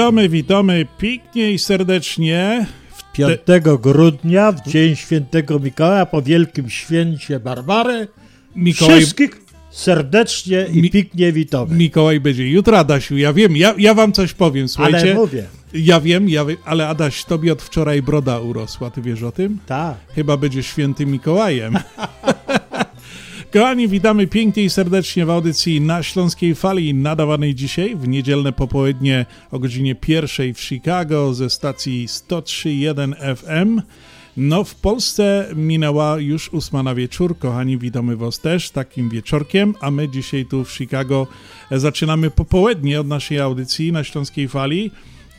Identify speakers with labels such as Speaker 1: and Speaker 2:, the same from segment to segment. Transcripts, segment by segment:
Speaker 1: Witamy, witamy pięknie i serdecznie.
Speaker 2: 5 grudnia, w dzień świętego Mikołaja, po wielkim święcie Barbary.
Speaker 1: Mikołaj,
Speaker 2: Wszystkich serdecznie i
Speaker 1: Mi-
Speaker 2: pięknie witamy.
Speaker 1: Mikołaj będzie jutro, Adasiu, ja wiem, ja, ja wam coś powiem, słuchajcie.
Speaker 2: Ale mówię,
Speaker 1: Ja wiem, ja wiem, ale Adaś, tobie od wczoraj broda urosła, ty wiesz o tym?
Speaker 2: tak.
Speaker 1: Chyba będzie świętym Mikołajem. Kochani, witamy pięknie i serdecznie w audycji na Śląskiej Fali, nadawanej dzisiaj w niedzielne popołudnie o godzinie pierwszej w Chicago ze stacji 103.1 FM. No, w Polsce minęła już ósma na wieczór. Kochani, witamy Was też takim wieczorkiem, a my dzisiaj tu w Chicago zaczynamy popołudnie od naszej audycji na Śląskiej Fali.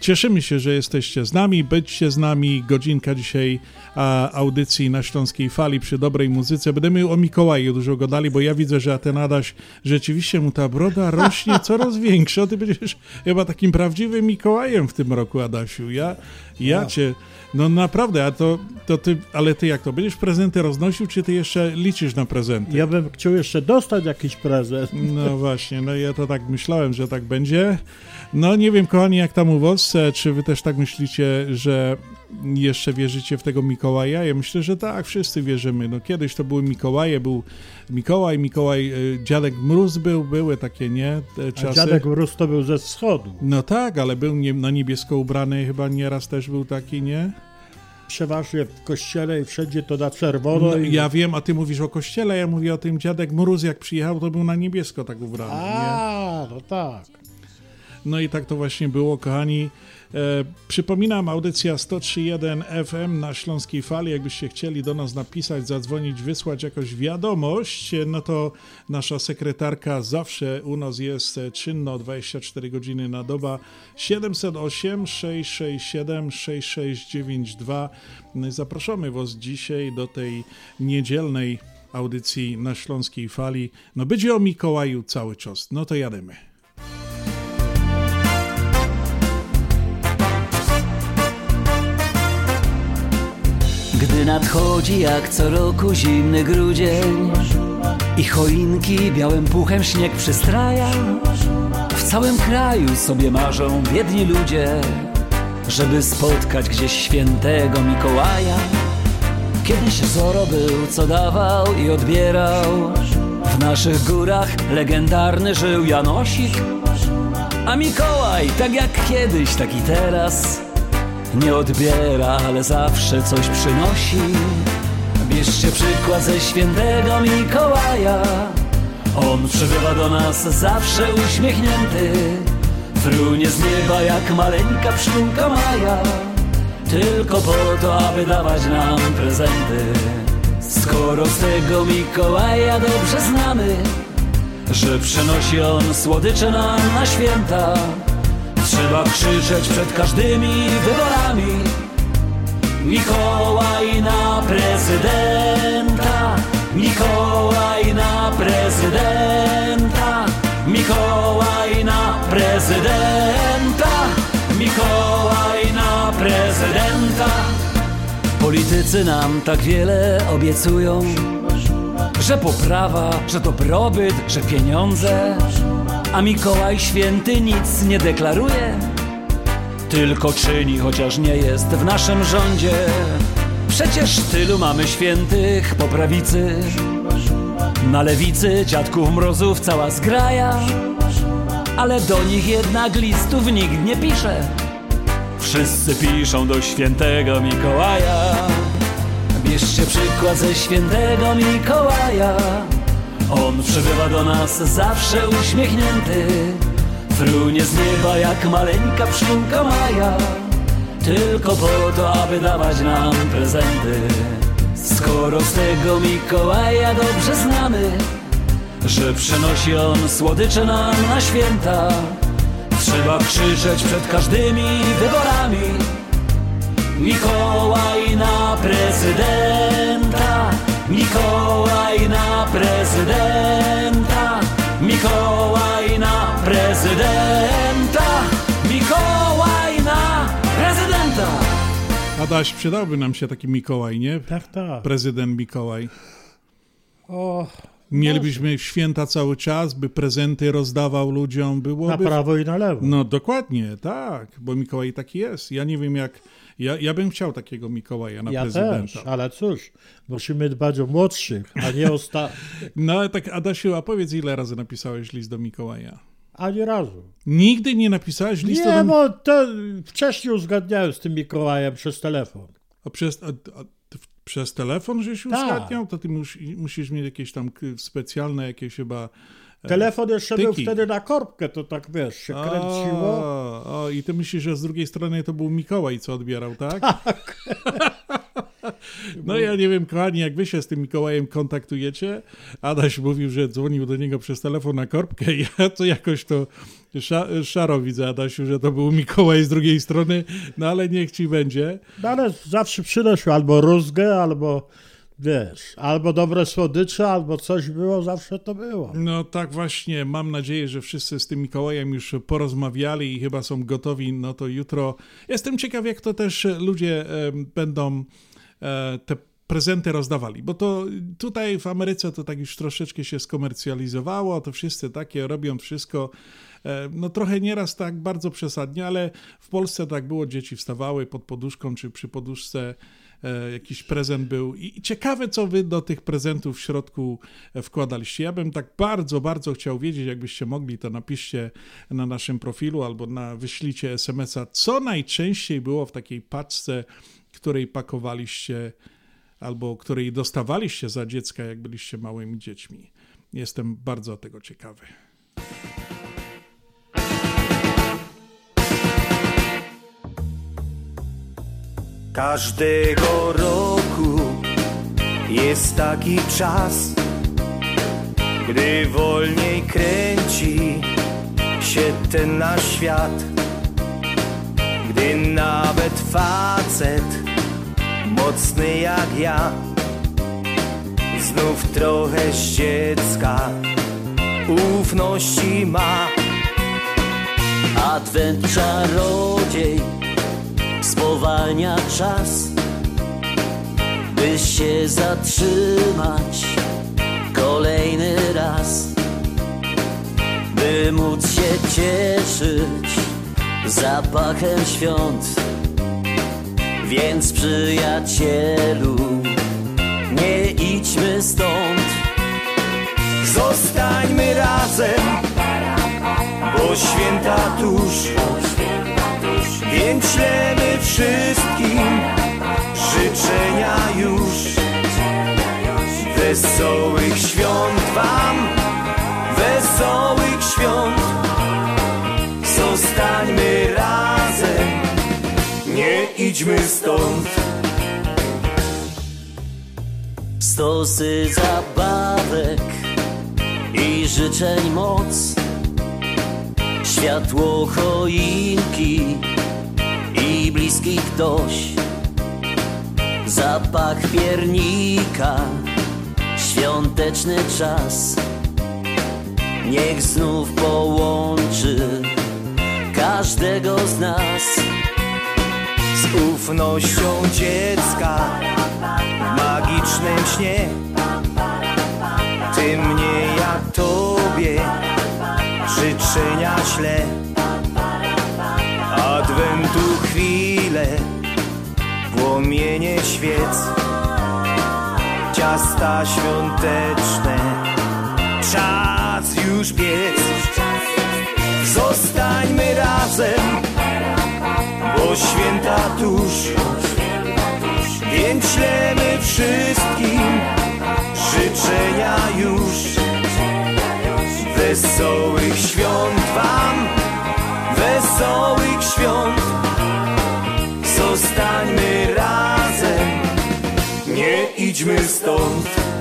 Speaker 1: Cieszymy się, że jesteście z nami. Byćcie z nami. Godzinka dzisiaj a, audycji na Śląskiej Fali przy dobrej muzyce. Będziemy o Mikołaju dużo gadali, bo ja widzę, że ten Adaś rzeczywiście mu ta broda rośnie coraz większa. Ty będziesz chyba takim prawdziwym Mikołajem w tym roku, Adasiu. Ja, ja cię... No naprawdę, a to, to ty, ale ty jak to? Będziesz prezenty roznosił, czy ty jeszcze liczysz na prezenty?
Speaker 2: Ja bym chciał jeszcze dostać jakiś prezent.
Speaker 1: No właśnie, no ja to tak myślałem, że tak będzie. No nie wiem, kochani, jak tam u was, e, czy wy też tak myślicie, że jeszcze wierzycie w tego Mikołaja? Ja myślę, że tak, wszyscy wierzymy. No kiedyś to były Mikołaje, był Mikołaj, Mikołaj, e, Dziadek Mróz był, były takie, nie, te
Speaker 2: A
Speaker 1: czasy.
Speaker 2: dziadek Rus to był ze wschodu.
Speaker 1: No tak, ale był nie, na niebiesko ubrany, chyba nieraz też był taki, nie?
Speaker 2: Przeważnie w kościele i wszędzie to na czerwono.
Speaker 1: No,
Speaker 2: i...
Speaker 1: ja wiem, a ty mówisz o kościele, ja mówię o tym Dziadek Mróz, jak przyjechał, to był na niebiesko tak ubrany, nie?
Speaker 2: A, no tak.
Speaker 1: No i tak to właśnie było, kochani. E, przypominam, audycja 103.1 FM na Śląskiej Fali. Jakbyście chcieli do nas napisać, zadzwonić, wysłać jakąś wiadomość, no to nasza sekretarka zawsze u nas jest e, czynno 24 godziny na doba 708 667 6692. No i Zapraszamy Was dzisiaj do tej niedzielnej audycji na Śląskiej Fali. No będzie o Mikołaju cały czas. No to jademy.
Speaker 3: Nadchodzi jak co roku zimny grudzień. I choinki białym puchem śnieg przystraja. W całym kraju sobie marzą biedni ludzie Żeby spotkać gdzieś świętego Mikołaja. Kiedyś Zoro był, co dawał i odbierał. W naszych górach legendarny żył Janosik. A Mikołaj, tak jak kiedyś, tak i teraz nie odbiera, ale zawsze coś przynosi. Bierzcie przykład ze świętego Mikołaja. On przybywa do nas zawsze uśmiechnięty. Frunie z nieba jak maleńka pszczółka Maja. Tylko po to, aby dawać nam prezenty. Skoro z tego Mikołaja dobrze znamy, że przynosi on słodycze nam na święta. Trzeba krzyczeć przed każdymi wyborami. Mikołaj na prezydenta. Mikołaj na prezydenta. Mikołaj na prezydenta. Mikołaj na prezydenta. Politycy nam tak wiele obiecują Że poprawa, że dobrobyt, że pieniądze a Mikołaj Święty nic nie deklaruje, tylko czyni, chociaż nie jest w naszym rządzie. Przecież tylu mamy świętych po prawicy, na lewicy dziadków mrozów cała zgraja, ale do nich jednak listów nikt nie pisze. Wszyscy piszą do świętego Mikołaja. Bierzcie przykład ze świętego Mikołaja. On przybywa do nas zawsze uśmiechnięty Frunie z nieba jak maleńka pszczółka Maja tylko po to, aby dawać nam prezenty. Skoro z tego Mikołaja dobrze znamy, że przynosi on słodycze nam na święta, trzeba krzyczeć przed każdymi wyborami. Mikołaj na prezydenta, Mikołaj na prezydenta, Mikołaj na prezydenta, Mikołaj na prezydenta.
Speaker 1: Adaś, przydałby nam się taki Mikołaj, nie?
Speaker 2: Tak, tak.
Speaker 1: Prezydent Mikołaj.
Speaker 2: O,
Speaker 1: Mielibyśmy święta cały czas, by prezenty rozdawał ludziom,
Speaker 2: na
Speaker 1: byłoby...
Speaker 2: prawo i na lewo.
Speaker 1: No dokładnie, tak, bo Mikołaj taki jest. Ja nie wiem jak... Ja, ja bym chciał takiego Mikołaja na
Speaker 2: ja
Speaker 1: prezydenta.
Speaker 2: też, ale cóż, musimy dbać o młodszych, a nie o sta...
Speaker 1: No ale tak Adasiu, a powiedz ile razy napisałeś list do Mikołaja?
Speaker 2: Ani razu.
Speaker 1: Nigdy nie napisałeś listu
Speaker 2: Nie,
Speaker 1: do...
Speaker 2: bo to wcześniej uzgadniałem z tym Mikołajem przez telefon.
Speaker 1: A przez, a, a, przez telefon żeś
Speaker 2: Tak.
Speaker 1: uzgadniał? To ty mus, musisz mieć jakieś tam specjalne jakieś chyba...
Speaker 2: Telefon jeszcze był
Speaker 1: tyki.
Speaker 2: wtedy na korbkę, to tak wiesz, się kręciło.
Speaker 1: O, o, i ty myślisz, że z drugiej strony to był Mikołaj, co odbierał, tak? Tak. No ja nie wiem, kochani, jak wy się z tym Mikołajem kontaktujecie. Adaś mówił, że dzwonił do niego przez telefon na korbkę. Ja to jakoś to sza, szaro widzę, Adasiu, że to był Mikołaj z drugiej strony, no ale niech ci będzie.
Speaker 2: No ale zawsze przynosił albo rózgę, albo wiesz, albo dobre słodycze, albo coś było, zawsze to było.
Speaker 1: No tak właśnie, mam nadzieję, że wszyscy z tym Mikołajem już porozmawiali i chyba są gotowi, no to jutro. Jestem ciekaw, jak to też ludzie będą e, te prezenty rozdawali, bo to tutaj w Ameryce to tak już troszeczkę się skomercjalizowało, to wszyscy takie robią wszystko, e, no trochę nieraz tak bardzo przesadnie, ale w Polsce tak było, dzieci wstawały pod poduszką czy przy poduszce jakiś prezent był. I i ciekawe, co wy do tych prezentów w środku e, wkładaliście. Ja bym tak bardzo, bardzo chciał wiedzieć, jakbyście mogli, to napiszcie na naszym profilu albo na wyślijcie SMS-a, co najczęściej było w takiej paczce, której pakowaliście albo której dostawaliście za dziecka, jak byliście małymi dziećmi. Jestem bardzo tego ciekawy.
Speaker 4: Każdego roku jest taki czas, gdy wolniej kręci się ten nasz świat. Gdy nawet facet, mocny jak ja, znów trochę z dziecka ufności ma.
Speaker 3: Adwent czarodziej spowalnia czas, by się zatrzymać kolejny raz, by móc się cieszyć zapachem świąt. Więc przyjacielu, nie idźmy stąd.
Speaker 4: Zostańmy razem, bo święta tuż. Więc ślemy wszystkim życzenia już. Wesołych świąt wam, wesołych świąt. Zostańmy razem, nie idźmy stąd.
Speaker 3: Stosy zabawek i życzeń moc Światło choinki i bliskich dość Zapach piernika, świąteczny czas. Niech znów połączy każdego z nas.
Speaker 4: Z ufnością dziecka w magicznym śnie. Ty mnie jak tobie życzenia ślę Ciasta świąteczne, czas już biec. Zostańmy razem, bo święta tuż. Więc ślemy wszystkim życzenia już. Wesołych świąt wam, wesołych świąt idźmy stąd.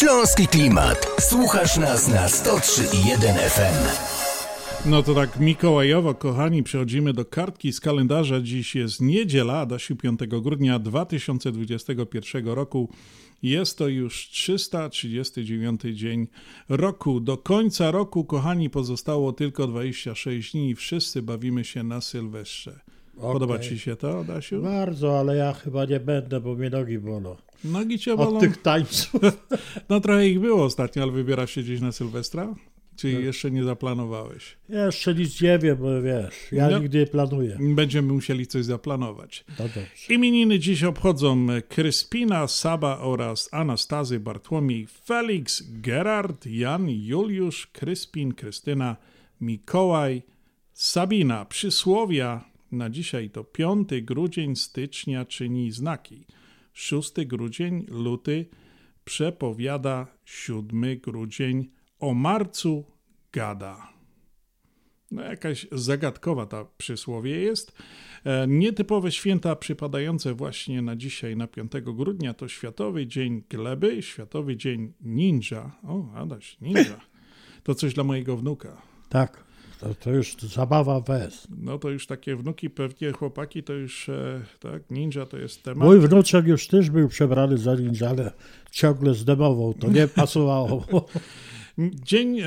Speaker 5: Śląski klimat. Słuchasz nas na 103.1 FM.
Speaker 1: No to tak mikołajowo, kochani, przechodzimy do kartki z kalendarza. Dziś jest niedziela, Adasiu, 5 grudnia 2021 roku. Jest to już 339 dzień roku. Do końca roku, kochani, pozostało tylko 26 dni i wszyscy bawimy się na Sylwestrze. Podoba
Speaker 2: Okej.
Speaker 1: Ci się to, Adasiu?
Speaker 2: Bardzo, ale ja chyba nie będę, bo mnie nogi bolą. Od tych tańców.
Speaker 1: No trochę ich było ostatnio, ale wybierasz się gdzieś na Sylwestra? Czy
Speaker 2: Tak.
Speaker 1: jeszcze nie zaplanowałeś?
Speaker 2: Jeszcze nic nie wiem, bo wiesz, ja
Speaker 1: No.
Speaker 2: nigdy nie planuję.
Speaker 1: Będziemy musieli coś zaplanować.
Speaker 2: No dobrze.
Speaker 1: Imieniny dziś obchodzą Kryspina, Saba oraz Anastazy, Bartłomiej, Felix, Gerard, Jan, Juliusz, Kryspin, Krystyna, Mikołaj, Sabina. Przysłowia na dzisiaj to 5 grudzień, stycznia czyni znaki. 6 grudzień, luty przepowiada 7 grudzień, o marcu gada. No, jakaś zagadkowa ta przysłowie jest. E, Nietypowe święta przypadające właśnie na dzisiaj, na 5 grudnia, to Światowy Dzień Gleby, Światowy Dzień Ninja. O, Adaś, ninja. To coś dla mojego wnuka.
Speaker 2: Tak, to, to już zabawa bez.
Speaker 1: No to już takie wnuki, pewnie chłopaki, to już, e, tak, ninja to jest temat.
Speaker 2: Mój wnuczek już też był przebrany za ninja, ale ciągle zdemował, to nie pasowało.
Speaker 1: Dzień e,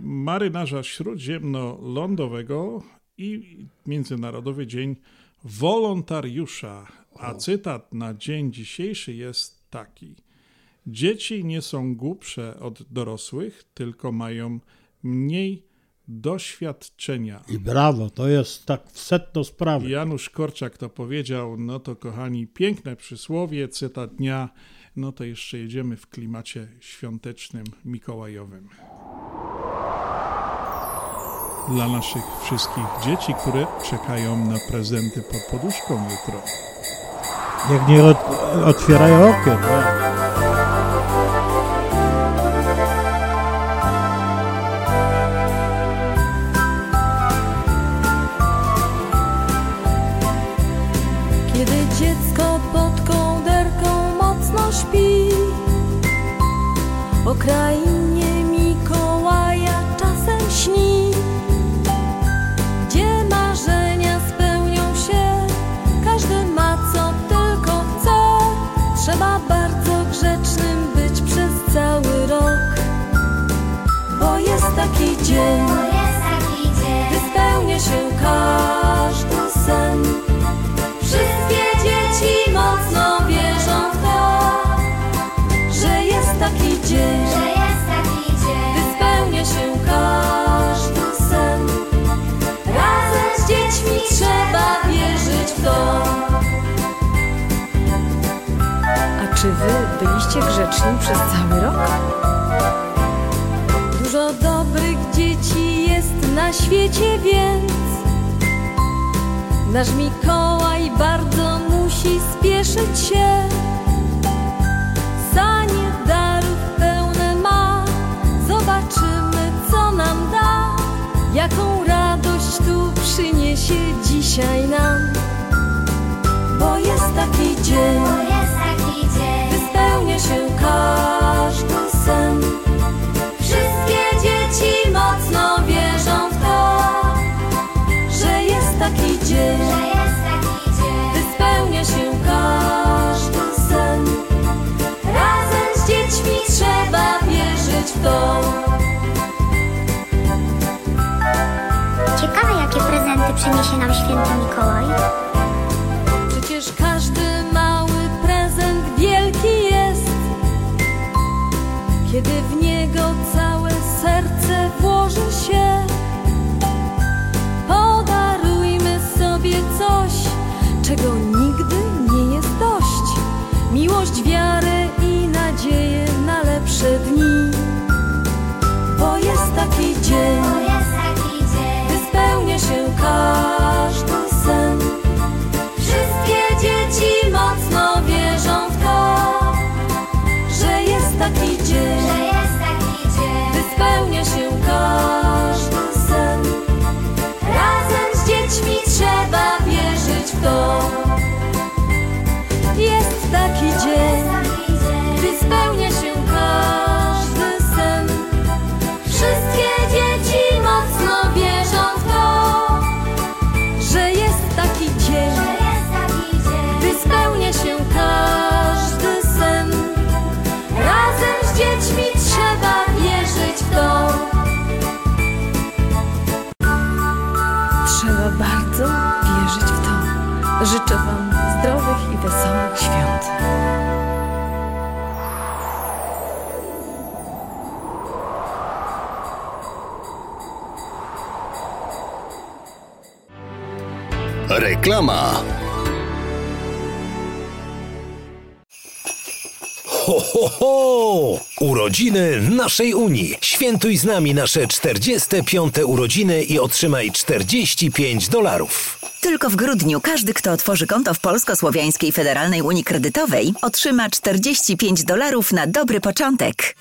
Speaker 1: marynarza śródziemno-lądowego i Międzynarodowy Dzień Wolontariusza. A cytat na dzień dzisiejszy jest taki. Dzieci nie są głupsze od dorosłych, tylko mają mniej doświadczenia.
Speaker 2: I brawo, to jest tak w setno sprawy.
Speaker 1: Janusz Korczak to powiedział, no to kochani, piękne przysłowie, cytat dnia, no to jeszcze jedziemy w klimacie świątecznym, mikołajowym. Dla naszych wszystkich dzieci, które czekają na prezenty pod poduszką jutro.
Speaker 2: Niech nie otwierają okien. Nie?
Speaker 6: Czy wy byliście grzeczni przez cały rok?
Speaker 7: Dużo dobrych dzieci jest na świecie, więc nasz Mikołaj bardzo musi spieszyć się. Sanie darów pełne ma, zobaczymy co nam da, jaką radość tu przyniesie dzisiaj nam. Bo jest taki dzień, spełnia się każdy sen. Wszystkie dzieci mocno wierzą w to, że jest taki dzień, gdy się każdy sen. Razem z dziećmi trzeba wierzyć w to. Ciekawe, jakie prezenty przyniesie nam święty Mikołaj. Na lepsze dni. Bo jest taki dzień, gdy spełnia się każdy sen. Wszystkie dzieci mocno wierzą w to, że jest taki dzień, gdy spełnia się każdy sen. Razem z dziećmi trzeba wierzyć w to. Jest taki dzień, gdy spełnia się każdy sen. Wszystkie dzieci mocno wierzą w to, że jest taki dzień, gdy spełnia się każdy sen. Razem z dziećmi trzeba wierzyć w to.
Speaker 6: Trzeba bardzo wierzyć w to. Życzę Wam
Speaker 5: Reklama.
Speaker 8: Ho, ho, ho! Urodziny naszej Unii. Świętuj z nami nasze 45. urodziny i otrzymaj 45 dolarów.
Speaker 9: Tylko w grudniu każdy, kto otworzy konto w Polsko-Słowiańskiej Federalnej Unii Kredytowej, otrzyma 45 dolarów na dobry początek.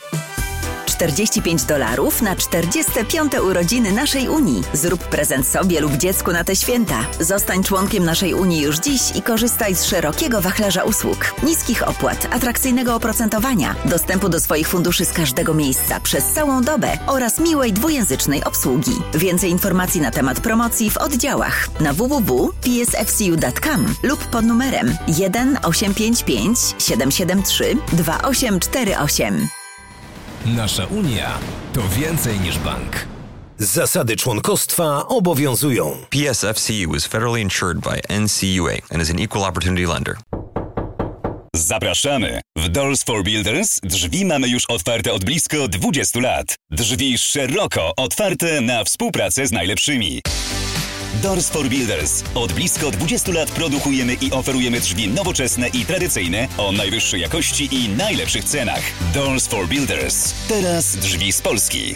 Speaker 9: 45 dolarów na 45. urodziny naszej Unii. Zrób prezent sobie lub dziecku na te święta. Zostań członkiem naszej Unii już dziś i korzystaj z szerokiego wachlarza usług, niskich opłat, atrakcyjnego oprocentowania, dostępu do swoich funduszy z każdego miejsca przez całą dobę oraz miłej dwujęzycznej obsługi. Więcej informacji na temat promocji w oddziałach na www.psfcu.com lub pod numerem 1 855 773 2848.
Speaker 5: Nasza Unia to więcej niż bank.
Speaker 8: Zasady członkostwa obowiązują.
Speaker 10: PSFCU is federally insured by NCUA and is an equal opportunity lender.
Speaker 11: Zapraszamy! W Doors for Builders drzwi mamy już otwarte od blisko 20 lat. Drzwi szeroko otwarte na współpracę z najlepszymi. Doors for Builders. Od blisko 20 lat produkujemy i oferujemy drzwi nowoczesne i tradycyjne o najwyższej jakości i najlepszych cenach. Doors for Builders. Teraz drzwi z Polski.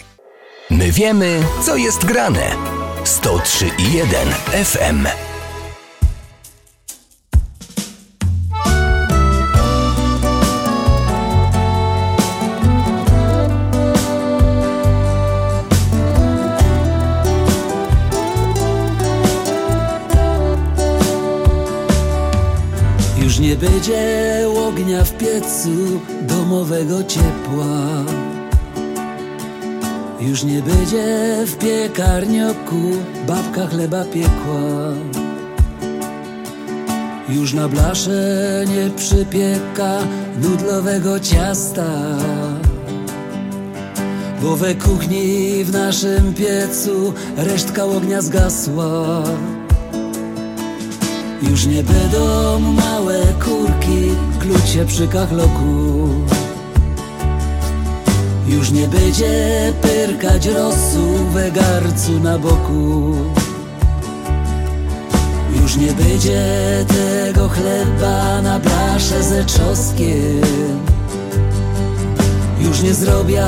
Speaker 5: My wiemy, co jest grane. 103,1 FM.
Speaker 3: Nie będzie ognia w piecu domowego ciepła. Już nie będzie w piekarnioku babka chleba piekła. Już na blasze nie przypieka nudlowego ciasta. Bo we kuchni w naszym piecu resztka ognia zgasła. Już nie będą małe kurki klucie przy kachloku. Już nie będzie pyrkać rosu we garcu na boku. Już nie będzie tego chleba na blasze ze czosnkiem. Już nie zrobię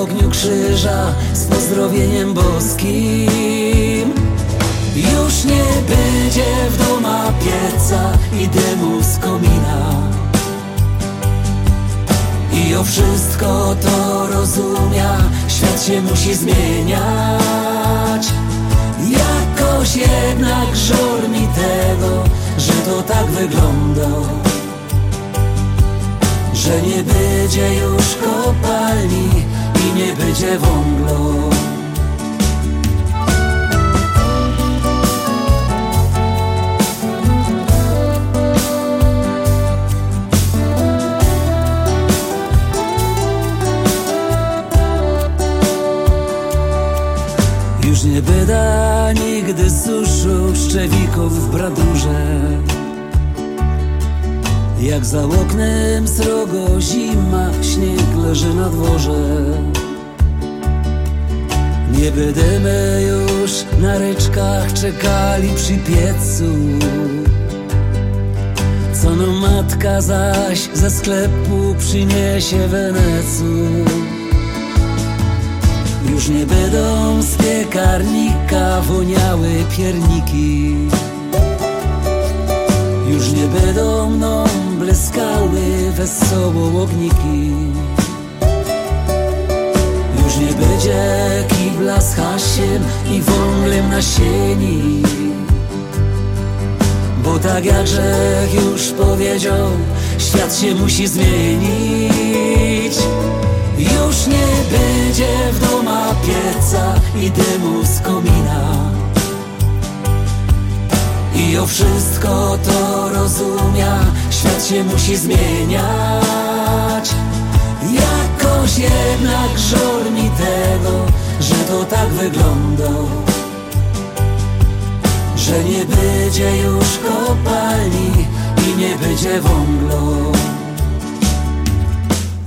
Speaker 3: ogniu krzyża z pozdrowieniem boskim. Już nie będzie w doma pieca i dymu z komina. I o wszystko to rozumia, świat się musi zmieniać. Jakoś jednak żal mi tego, że to tak wygląda. Że nie będzie już kopalni i nie będzie wąglo. Już nie lata nigdy suszu szczewików w bradurze. Jak za oknem srogo zima, śnieg leży na dworze. Nie będziemy już na ryczkach czekali przy piecu. Co no matka zaś ze sklepu przyniesie wenecu? Już nie będą z piekarnika woniały pierniki. Już nie będą mną bleskały wesoło ogniki. Już nie będzie kibla z hasiem i wąglem na sieni. Bo tak jak Grzech już powiedział, świat się musi zmienić nie będzie w doma pieca i dymu z komina. I o wszystko to rozumia, świat się musi zmieniać. Jakoś jednak żal mi tego, że to tak wygląda. Że nie będzie już kopalni i nie będzie wąglo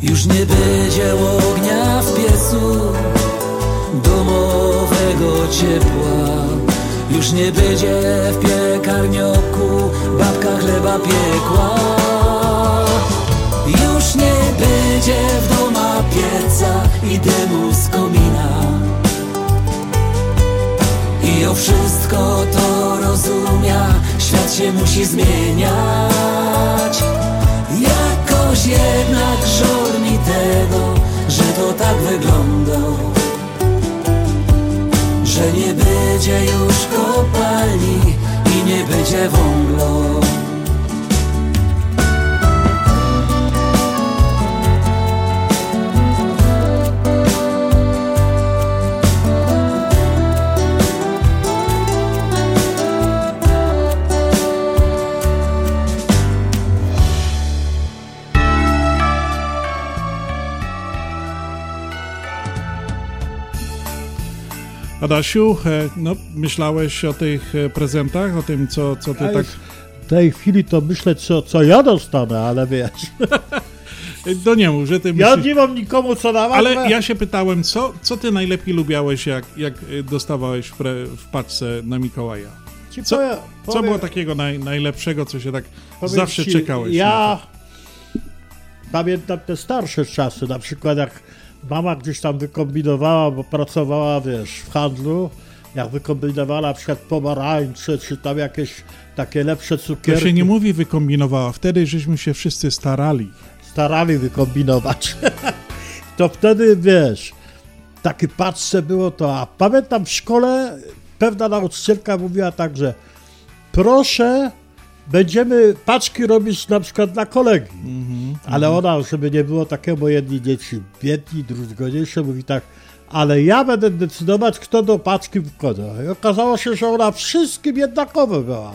Speaker 3: już nie będzie ognia w piecu Domowego ciepła. Już nie będzie w piekarnioku Babka chleba piekła. Już nie będzie w doma pieca I dymu z komina. I o wszystko to rozumia Świat się musi zmieniać Jakoś jednak żal mi tego, że to tak wygląda. Że nie będzie już kopalni i nie będzie wąglo
Speaker 1: Adasiu, e, no, myślałeś o tych e, prezentach, o tym, co, co ty
Speaker 2: Ja
Speaker 1: tak...
Speaker 2: W tej chwili to myślę, co, co ja dostanę, ale wiesz.
Speaker 1: No nie mów, że ty
Speaker 2: Ja
Speaker 1: myślisz...
Speaker 2: nie mam nikomu co dawać.
Speaker 1: Ale ja się pytałem, co, co ty najlepiej lubiałeś, jak, jak e, dostawałeś w, pre, w paczce na Mikołaja?
Speaker 2: Ci
Speaker 1: Co,
Speaker 2: powiem-
Speaker 1: co
Speaker 2: powiem-
Speaker 1: było takiego naj, najlepszego, co się tak zawsze
Speaker 2: ci,
Speaker 1: czekałeś?
Speaker 2: Ja pamiętam te starsze czasy, na przykład jak mama gdzieś tam wykombinowała, bo pracowała, wiesz, w handlu, jak wykombinowała na przykład pomarańcze, czy tam jakieś takie lepsze
Speaker 1: To
Speaker 2: cukierki.
Speaker 1: się nie mówi wykombinowała, wtedy żeśmy się wszyscy starali.
Speaker 2: starali wykombinować. to wtedy, wiesz, takie patrzce było to, a pamiętam w szkole pewna nauczycielka mówiła tak, że proszę, będziemy paczki robić na przykład dla kolegi. Ale ona, żeby nie było takiego, bo jedni dzieci biedni, drudzy godniejsze, mówi tak, ale ja będę decydować, kto do paczki wkłada. I okazało się, że ona wszystkim jednakowo była.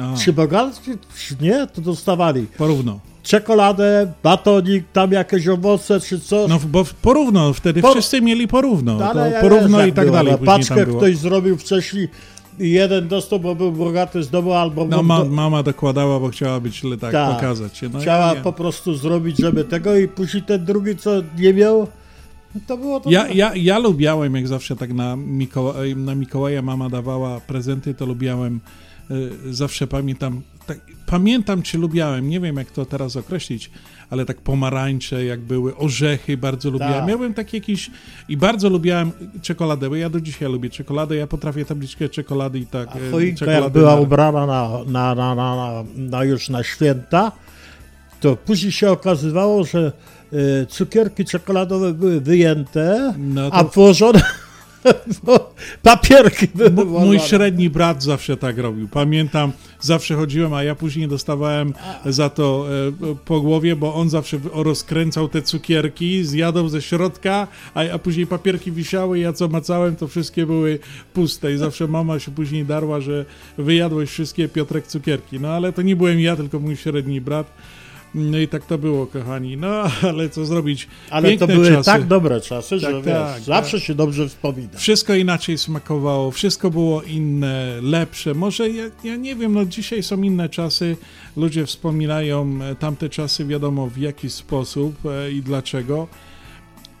Speaker 1: A.
Speaker 2: Czy bogatsi, czy nie, to dostawali
Speaker 1: Porówno.
Speaker 2: czekoladę, batonik, tam jakieś owoce czy coś.
Speaker 1: No bo porówno, wtedy
Speaker 2: Por-
Speaker 1: wszyscy mieli porówno.
Speaker 2: No, ale
Speaker 1: porówno i tak
Speaker 2: było,
Speaker 1: dalej.
Speaker 2: No, paczkę ktoś zrobił wcześniej jeden dostał, bo był bogaty z domu, albo
Speaker 1: No ma, mama dokładała, bo chciała być tak,
Speaker 2: Tak.
Speaker 1: pokazać się. No,
Speaker 2: chciała
Speaker 1: ja,
Speaker 2: po prostu zrobić, żeby tego i później ten drugi, co nie miał, to było to.
Speaker 1: Ja, ja, ja lubiałem, jak zawsze tak na, na Mikołaja mama dawała prezenty, to lubiałem, y, zawsze pamiętam, tak, pamiętam czy lubiałem, nie wiem jak to teraz określić, ale tak pomarańcze jak były, orzechy bardzo lubiałem.
Speaker 2: Tak.
Speaker 1: Miałem taki jakiś, i bardzo lubiałem czekoladę, bo ja do dzisiaj lubię czekoladę, ja potrafię tabliczkę czekolady i tak.
Speaker 2: A choinka
Speaker 1: czekolady
Speaker 2: jak była
Speaker 1: na-
Speaker 2: ubrana na, na, na, na, na, już na święta, to później się okazywało, że y, cukierki czekoladowe były wyjęte,
Speaker 1: No to-
Speaker 2: a włożone bo papierki były
Speaker 1: Mój średni brat zawsze tak robił. Pamiętam, zawsze chodziłem, a ja później dostawałem za to e, po głowie, bo on zawsze rozkręcał te cukierki, zjadał ze środka, a, a później papierki wisiały, ja co macałem, to wszystkie były puste i zawsze mama się później darła, że wyjadłeś wszystkie Piotrek cukierki. No ale to nie byłem ja, tylko mój średni brat. No i tak to było, kochani. No, ale co zrobić?
Speaker 2: Ale
Speaker 1: Piękne
Speaker 2: to były
Speaker 1: czasy.
Speaker 2: tak dobre czasy, że
Speaker 1: Tak,
Speaker 2: wiesz,
Speaker 1: tak,
Speaker 2: zawsze się dobrze wspomina.
Speaker 1: Wszystko inaczej smakowało, wszystko było inne, lepsze. Może ja, ja nie wiem, no dzisiaj są inne czasy, ludzie wspominają e, tamte czasy, wiadomo w jaki sposób e, i dlaczego,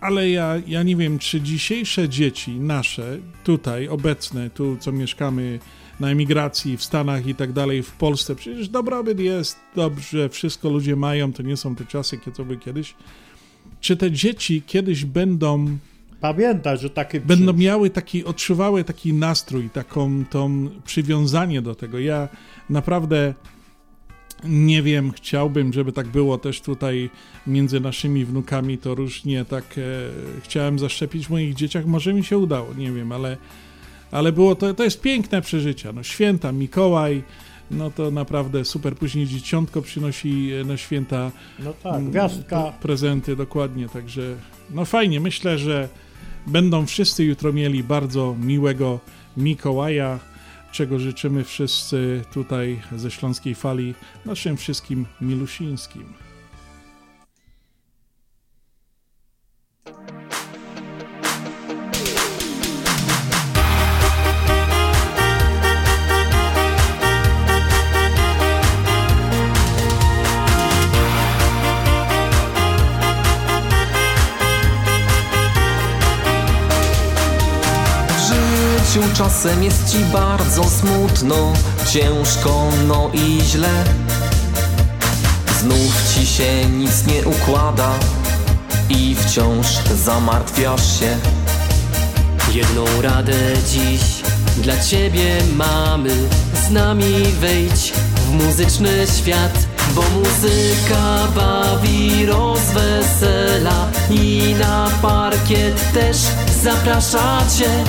Speaker 1: ale ja, ja nie wiem, czy dzisiejsze dzieci, nasze, tutaj, obecne, tu co mieszkamy na emigracji, w Stanach i tak dalej, w Polsce, przecież dobrobyt jest, dobrze, wszystko ludzie mają, to nie są te czasy, jakie to były kiedyś. Czy te dzieci kiedyś będą
Speaker 2: Pamiętaj, że takie
Speaker 1: będą miały taki, odczuwały taki nastrój, taką tą przywiązanie do tego. Ja naprawdę nie wiem, chciałbym, żeby tak było też tutaj między naszymi wnukami, to różnie tak e, chciałem zaszczepić w moich dzieciach, może mi się udało, nie wiem, ale, ale było to, to jest piękne przeżycia, no święta, Mikołaj, no to naprawdę super, później dzieciątko przynosi e, na święta
Speaker 2: No tak,
Speaker 1: mm,
Speaker 2: gwiazdka.
Speaker 1: pre- prezenty, dokładnie, także no fajnie, myślę, że będą wszyscy jutro mieli bardzo miłego Mikołaja, czego życzymy wszyscy tutaj ze Śląskiej Fali, naszym wszystkim milusińskim.
Speaker 12: Czasem jest ci bardzo smutno, ciężko, no i źle. Znów ci się nic nie układa i wciąż zamartwiasz się.
Speaker 13: Jedną radę dziś dla ciebie mamy Z nami wejdź w muzyczny świat Bo muzyka bawi, rozwesela I na parkiet też zaprasza cię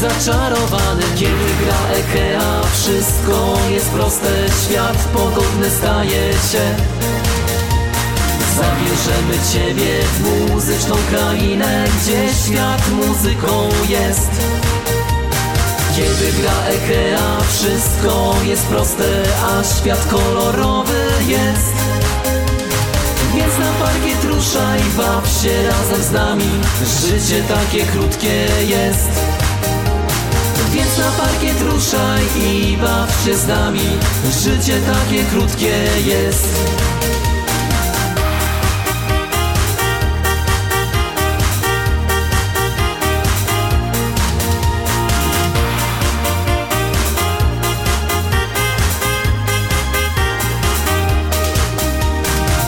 Speaker 13: Zaczarowany, kiedy gra Ekea Wszystko jest proste, świat pogodny staje się Zabierzemy Ciebie w muzyczną krainę, gdzie świat muzyką jest. Kiedy gra Ekea, wszystko jest proste, a świat kolorowy jest. Więc na parkiet ruszaj, baw się razem z nami, życie takie krótkie jest. Więc na parkiet ruszaj i baw się z nami, życie takie krótkie jest.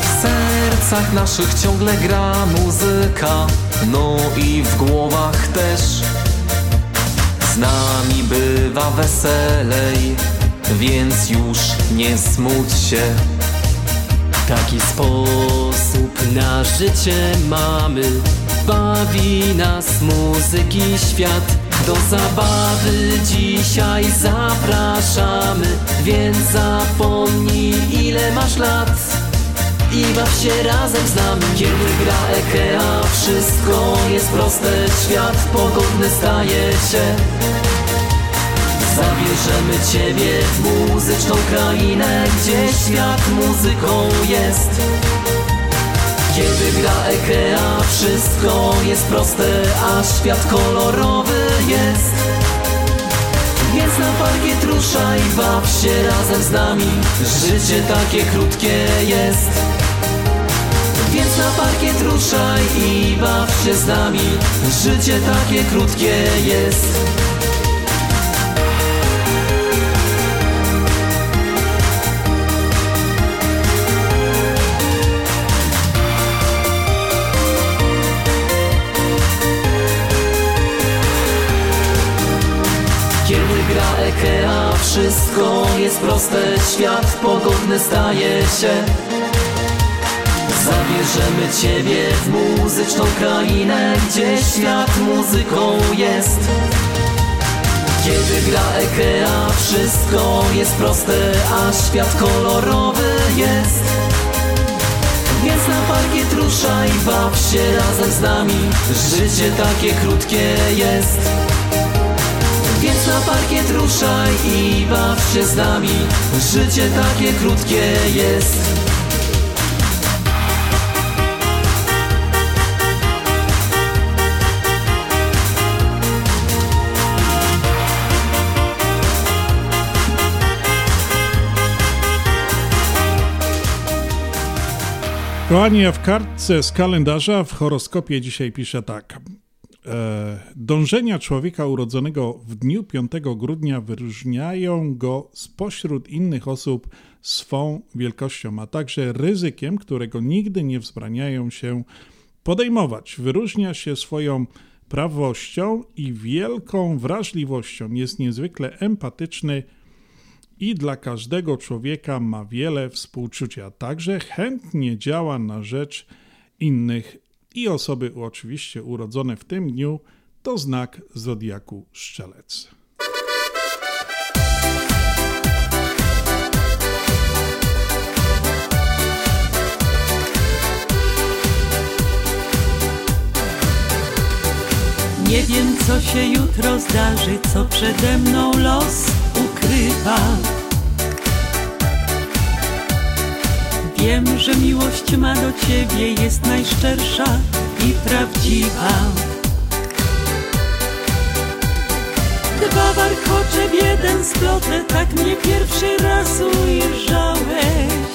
Speaker 12: W sercach naszych ciągle gra muzyka, no i w głowach też. Z nami bywa weselej, więc już nie smuć się.
Speaker 13: Taki sposób na życie mamy. Bawi nas muzyki świat. Do zabawy dzisiaj zapraszamy. Więc zapomnij ile masz lat I baw się razem z nami Kiedy gra Ekea Wszystko jest proste Świat pogodny staje się Zabierzemy Ciebie w muzyczną krainę, gdzie świat muzyką jest. Kiedy gra Ekea, wszystko jest proste, a świat kolorowy jest. Więc na parkiet ruszaj, baw się razem z nami, życie takie krótkie jest. Więc na parkiet ruszaj i baw się z nami, życie takie krótkie jest. Kiedy gra Ekea, wszystko jest proste, świat pogodny staje się. Zabierzemy Ciebie w muzyczną krainę, gdzie świat muzyką jest. Kiedy gra Ekea, wszystko jest proste, a świat kolorowy jest. Więc na parkiet ruszaj, baw się razem z nami, życie takie krótkie jest. Więc na parkiet ruszaj i baw się z nami Życie takie krótkie jest
Speaker 1: Kochani, a w kartce z kalendarza w horoskopie dzisiaj pisze tak. E, dążenia człowieka urodzonego w dniu 5 grudnia wyróżniają go spośród innych osób swą wielkością, a także ryzykiem, którego nigdy nie wzbraniają się podejmować. Wyróżnia się swoją prawością i wielką wrażliwością. Jest niezwykle empatyczny i dla każdego człowieka ma wiele współczucia. Także chętnie działa na rzecz innych i osoby oczywiście urodzone w tym dniu to znak zodiaku Szczelec.
Speaker 14: Nie wiem, co się jutro zdarzy, co przede mną los ukrywa. Wiem, że miłość ma do ciebie jest najszczersza i prawdziwa. Dwa warkocze w jeden splotę, tak mnie pierwszy raz ujrzałeś.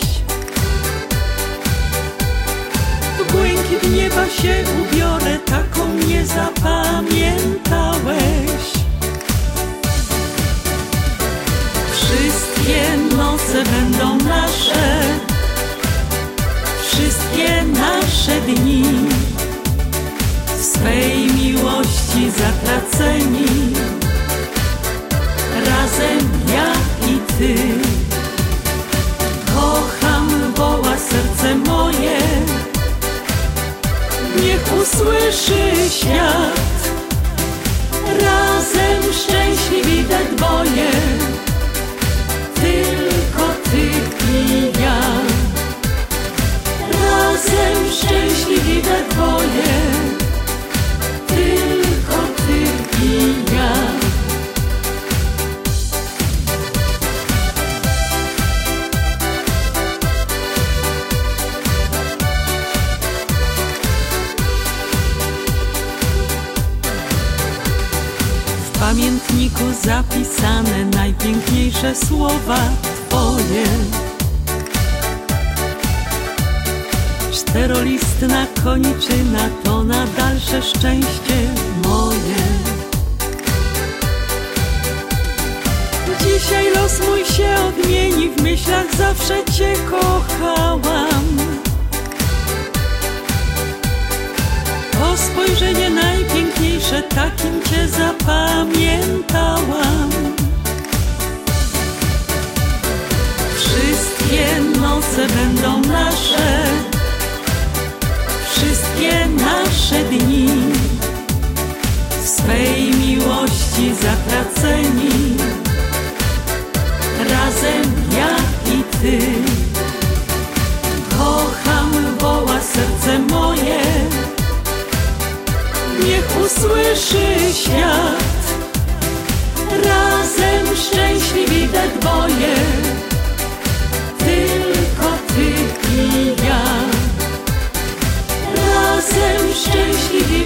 Speaker 14: W błękit nieba się ubiorę, taką mnie zapamiętałeś. Wszystkie noce będą nasze, wszystkie nasze dni. W swej miłości zatraceni, razem ja i ty. Kocham, woła serce moje, niech usłyszy świat. Razem szczęśliwi we dwoje, Razem szczęśliwi we dwoje, tylko ty i ja. W pamiętniku zapisane najpiękniejsze słowa Twoje. Czterolistna koniczyna to na dalsze szczęście moje. Dzisiaj los mój się odmieni, w myślach zawsze Cię kochałam. To spojrzenie najpiękniejsze, takim Cię zapamiętałam. Wszystkie noce będą nasze, nasze dni. W swej miłości zatraceni, razem ja i Ty. Kocham, woła serce moje, niech usłyszy świat. Razem szczęśliwi we dwoje, Razem szczęśliwi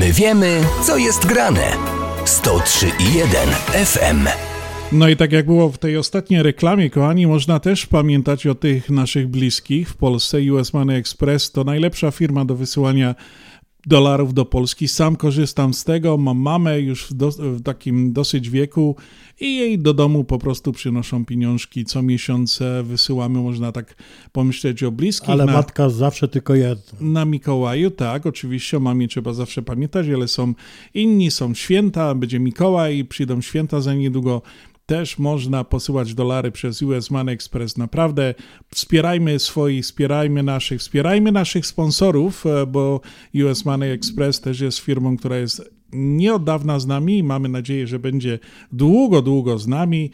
Speaker 8: My wiemy, co jest grane. 103,1 FM.
Speaker 1: No i tak jak było w tej ostatniej reklamie, kochani, można też pamiętać o tych naszych bliskich w Polsce. US Money Express to najlepsza firma do wysyłania dolarów do Polski. Sam korzystam z tego. Mam mamę już w, do, w, takim dosyć wieku i jej do domu po prostu przynoszą pieniążki. Co miesiąc wysyłamy, można tak pomyśleć o bliskich.
Speaker 2: Ale na, matka zawsze tylko jedna.
Speaker 1: Na Mikołaju, tak, oczywiście o mamie trzeba zawsze pamiętać, ale są inni, są święta, będzie Mikołaj, przyjdą święta za niedługo też można posyłać dolary przez US Money Express. Naprawdę wspierajmy swoich, wspierajmy naszych, wspierajmy naszych sponsorów, bo US Money Express też jest firmą, która jest nie od dawna z nami i mamy nadzieję, że będzie długo, długo z nami,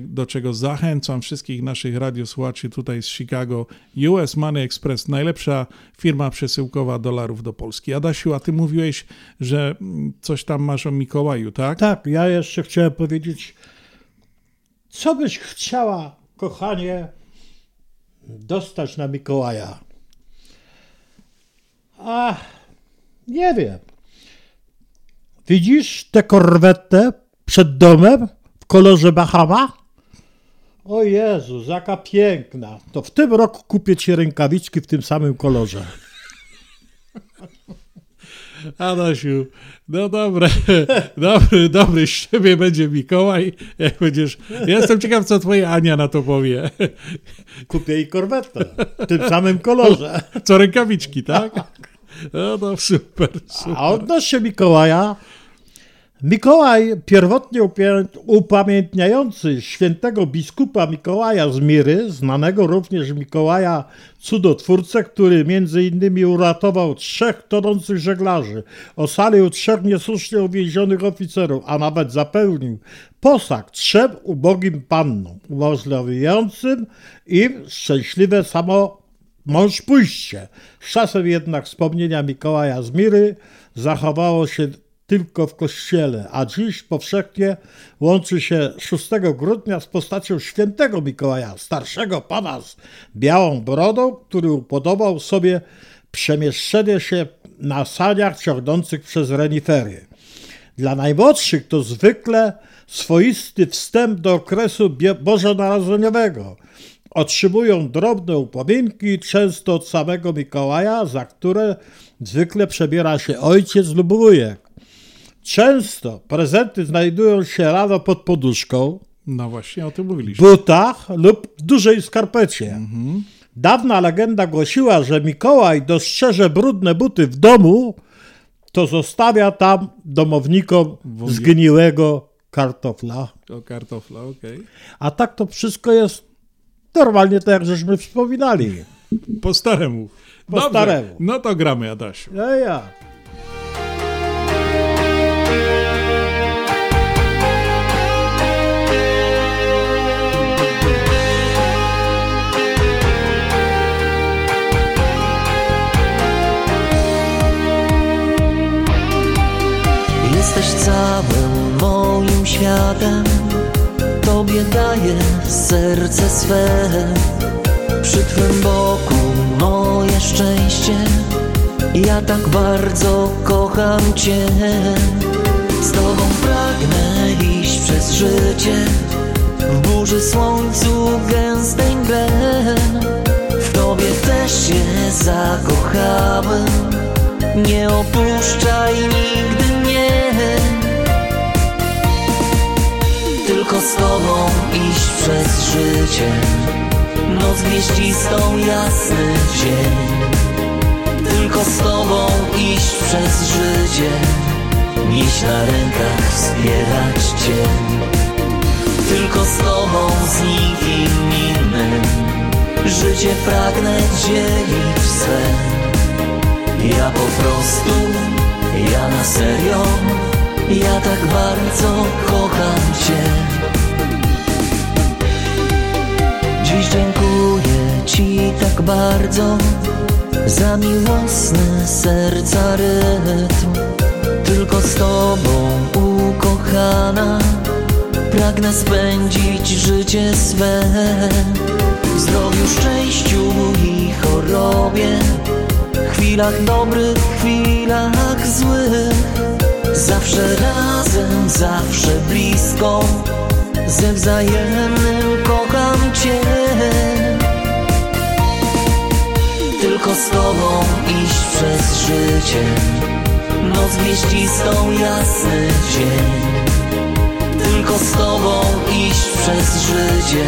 Speaker 1: do czego zachęcam wszystkich naszych radiosłuchaczy tutaj z Chicago. US Money Express, najlepsza firma przesyłkowa dolarów do Polski. Adasiu, a ty mówiłeś, że coś tam masz o Mikołaju, tak?
Speaker 2: Tak, ja jeszcze chciałem powiedzieć, co byś chciała, kochanie, dostać na Mikołaja? A, nie wiem. Widzisz tę korwetę przed domem w kolorze Bahama? O Jezu, jaka piękna. To w tym roku kupię ci rękawiczki w tym samym kolorze.
Speaker 1: Adasiu, no dobre, dobry, dobry z ciebie będzie Mikołaj, jak będziesz, ja jestem ciekaw, co twoja Ania na to powie.
Speaker 2: Kupię jej korwetę w tym samym kolorze.
Speaker 1: Co rękawiczki, tak? No to super, super.
Speaker 2: A odnośnie Mikołaja, Mikołaj, pierwotnie upamiętniający świętego biskupa Mikołaja z Miry, znanego również Mikołaja cudotwórcę, który między innymi uratował trzech tonących żeglarzy, ocalił trzech niesłusznie uwięzionych oficerów, a nawet zapełnił posag trzem ubogim pannom, umożliwiającym im szczęśliwe samo mąż pójście. Z czasem jednak wspomnienia Mikołaja z Miry zachowało się tylko w kościele, a dziś powszechnie łączy się 6 grudnia z postacią świętego Mikołaja, starszego pana z białą brodą, który upodobał sobie przemieszczenie się na saniach ciągnących przez renifery. Dla najmłodszych to zwykle swoisty wstęp do okresu bożonarodzeniowego. Otrzymują drobne upominki, często od samego Mikołaja, za które zwykle przebiera się ojciec lub wujek. Często prezenty znajdują się rano pod poduszką.
Speaker 1: No właśnie, o tym mówiliśmy.
Speaker 2: Butach lub dużej skarpecie. Mhm. Dawna legenda głosiła, że Mikołaj dostrzeże brudne buty w domu, to zostawia tam domownikom zgniłego kartofla.
Speaker 1: O kartofla, okej. Okay.
Speaker 2: A tak to wszystko jest normalnie tak, jak żeśmy wspominali.
Speaker 1: Po staremu.
Speaker 2: Po Dobrze. staremu.
Speaker 1: No to gramy, Adasiu.
Speaker 2: Ja, ja.
Speaker 13: Całym moim światem Tobie daję serce swe. Przy Twym boku moje szczęście. Ja tak bardzo kocham Cię. Z Tobą pragnę iść przez życie. W burzy, słońcu, gęstej mgle. W Tobie też się zakochałem. Nie opuszczaj nigdy tylko z Tobą iść przez życie. Noc gwieździstą, jasny dzień. Tylko z Tobą iść przez życie. Nieść na rękach, wspierać Cię. Tylko z Tobą, z nikim innym. Życie pragnę dzielić swe. Ja po prostu, ja na serio, ja tak bardzo kocham Cię. Dziś dziękuję Ci tak bardzo za miłosny serca rytm. Tylko z Tobą, ukochana, pragnę spędzić życie swe. W zdrowiu, szczęściu i chorobie, chwilach dobrych, chwilach złych. Zawsze razem, zawsze blisko, ze wzajemnym kocham Cię. Tylko z Tobą iść przez życie, noc wieścistą, jasny dzień. Tylko z Tobą iść przez życie,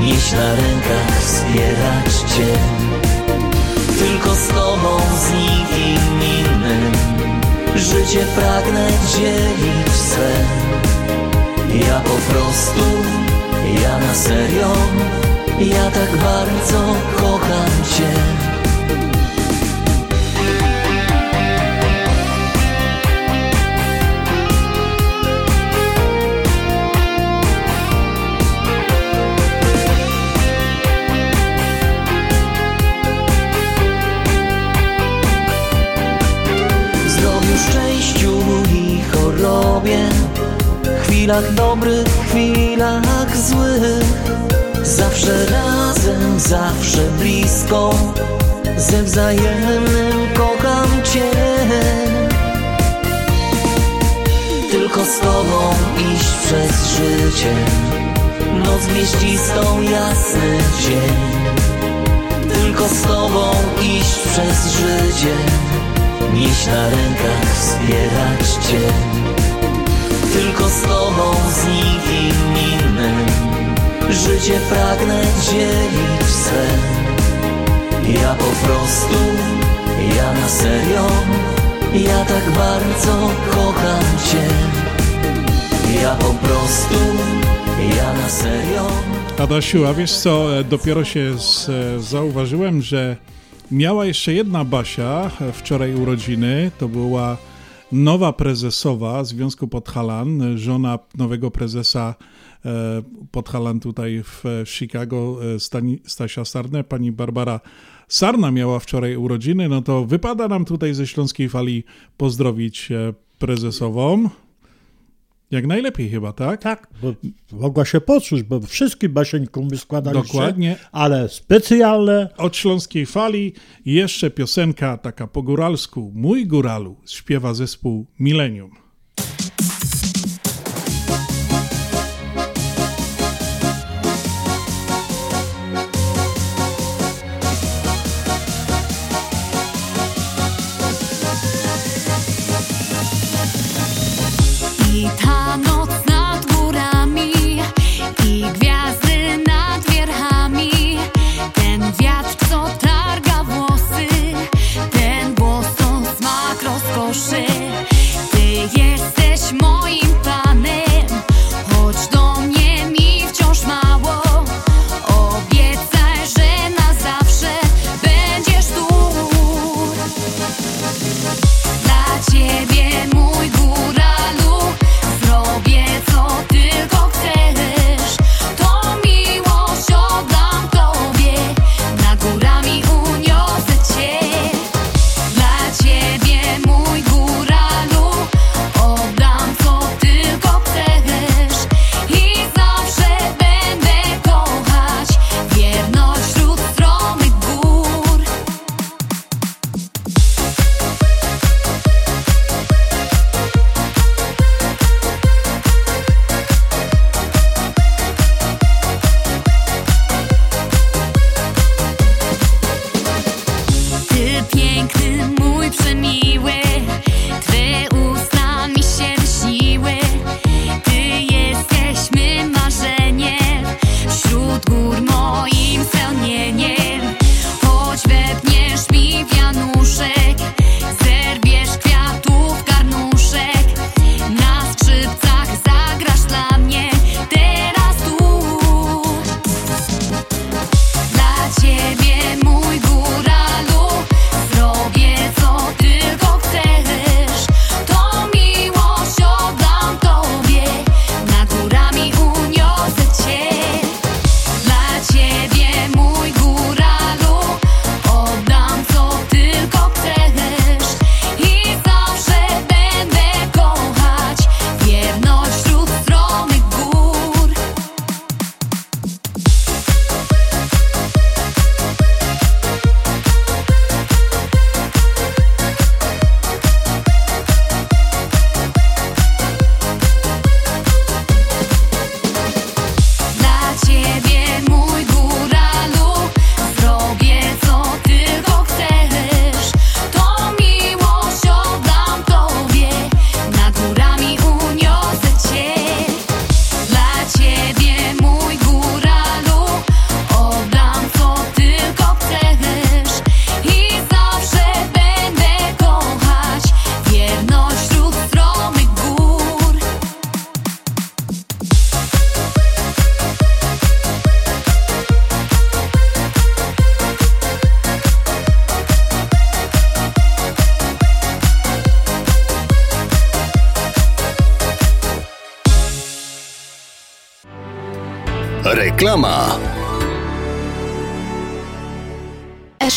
Speaker 13: nieść na rękach, wspierać Cię. Tylko z Tobą, z nikim innym, życie pragnę dzielić sen. Ja po prostu, ja na serio, ja tak bardzo kocham Cię. Chwilach dobrych, chwilach złych. Zawsze razem, zawsze blisko, ze wzajemnym kocham Cię. Tylko z Tobą iść przez życie, noc wieścistą, jasny dzień. Tylko z Tobą iść przez życie, nieść na rękach, wspierać Cię. Tylko z Tobą, z nikim innym, życie pragnę dzielić sen. Ja po prostu, ja na serio, ja tak bardzo kocham Cię. Ja po prostu, ja na serio.
Speaker 1: Adasiu, a wiesz co, e, dopiero się z, e, zauważyłem, że miała jeszcze jedna Basia e, wczoraj urodziny, to była nowa prezesowa Związku Podhalan, żona nowego prezesa e, Podhalan tutaj w Chicago, e, Stani, Stasia Sarnę, pani Barbara Sarna miała wczoraj urodziny, no to wypada nam tutaj ze Śląskiej Fali pozdrowić e, prezesową. Jak najlepiej chyba, tak?
Speaker 2: Tak, bo mogła się poczuć, bo wszystkim basieńkom składaliście.
Speaker 1: Dokładnie.
Speaker 2: Ale specjalne.
Speaker 1: Od Śląskiej Fali jeszcze piosenka taka po góralsku. Mój góralu śpiewa zespół Millennium.
Speaker 8: Reklama.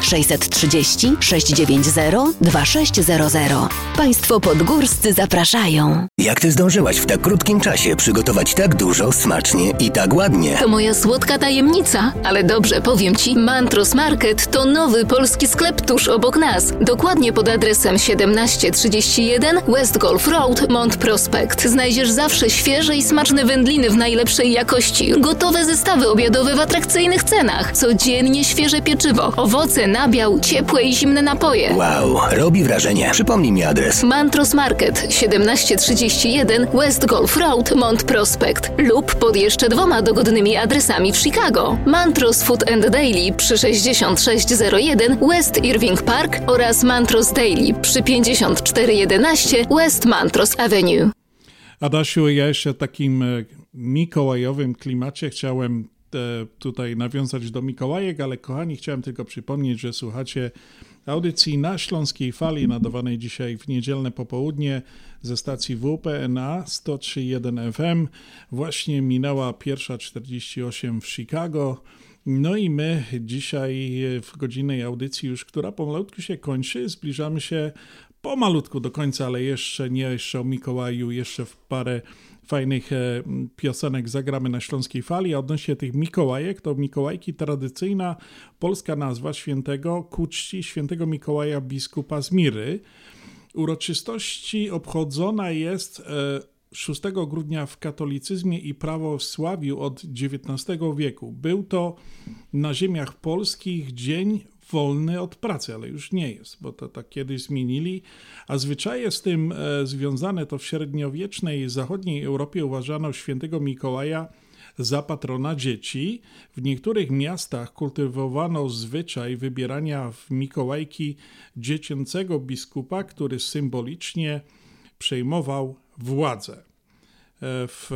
Speaker 15: 630 690 2600. Państwo podgórscy zapraszają.
Speaker 8: Jak ty zdążyłaś w tak krótkim czasie przygotować tak dużo, smacznie i tak ładnie?
Speaker 16: To moja słodka tajemnica, ale dobrze powiem Ci, Mantros Market to nowy polski sklep tuż obok nas. Dokładnie pod adresem 1731 West Golf Road, Mont Prospect. Znajdziesz zawsze świeże i smaczne wędliny w najlepszej jakości, gotowe zestawy obiadowe w atrakcyjnych cenach, codziennie świeże pieczywo, owoce, nabiał, ciepłe i zimne napoje.
Speaker 8: Wow, robi wrażenie. Przypomnij mi adres.
Speaker 16: Mantros Market 1731 West Golf Road, Mont Prospect lub pod jeszcze dwoma dogodnymi adresami w Chicago. Mantros Food and Daily przy 6601 West Irving Park oraz Mantros Daily przy 5411 West Mantros Avenue.
Speaker 1: Adasiu, ja jeszcze w takim e, mikołajowym klimacie chciałem tutaj nawiązać do Mikołajek, ale kochani, chciałem tylko przypomnieć, że słuchacie audycji na Śląskiej Fali, nadawanej dzisiaj w niedzielne popołudnie ze stacji WPNA 103.1 FM. Właśnie minęła pierwsza 48 w Chicago. No i my dzisiaj w godzinnej audycji już, która pomalutku się kończy, zbliżamy się pomalutku do końca, ale jeszcze nie jeszcze o Mikołaju, jeszcze w parę fajnych e, piosenek zagramy na Śląskiej Fali. A odnośnie tych Mikołajek, to Mikołajki tradycyjna polska nazwa świętego ku czci świętego Mikołaja biskupa z Miry. Uroczystości obchodzona jest 6 grudnia w katolicyzmie i prawosławiu od XIX wieku. Był to na ziemiach polskich dzień wolny od pracy, ale już nie jest, bo to tak kiedyś zmienili. A zwyczaje z tym e, związane to w średniowiecznej zachodniej Europie uważano świętego Mikołaja za patrona dzieci. W niektórych miastach kultywowano zwyczaj wybierania w Mikołajki dziecięcego biskupa, który symbolicznie przejmował władzę. E, W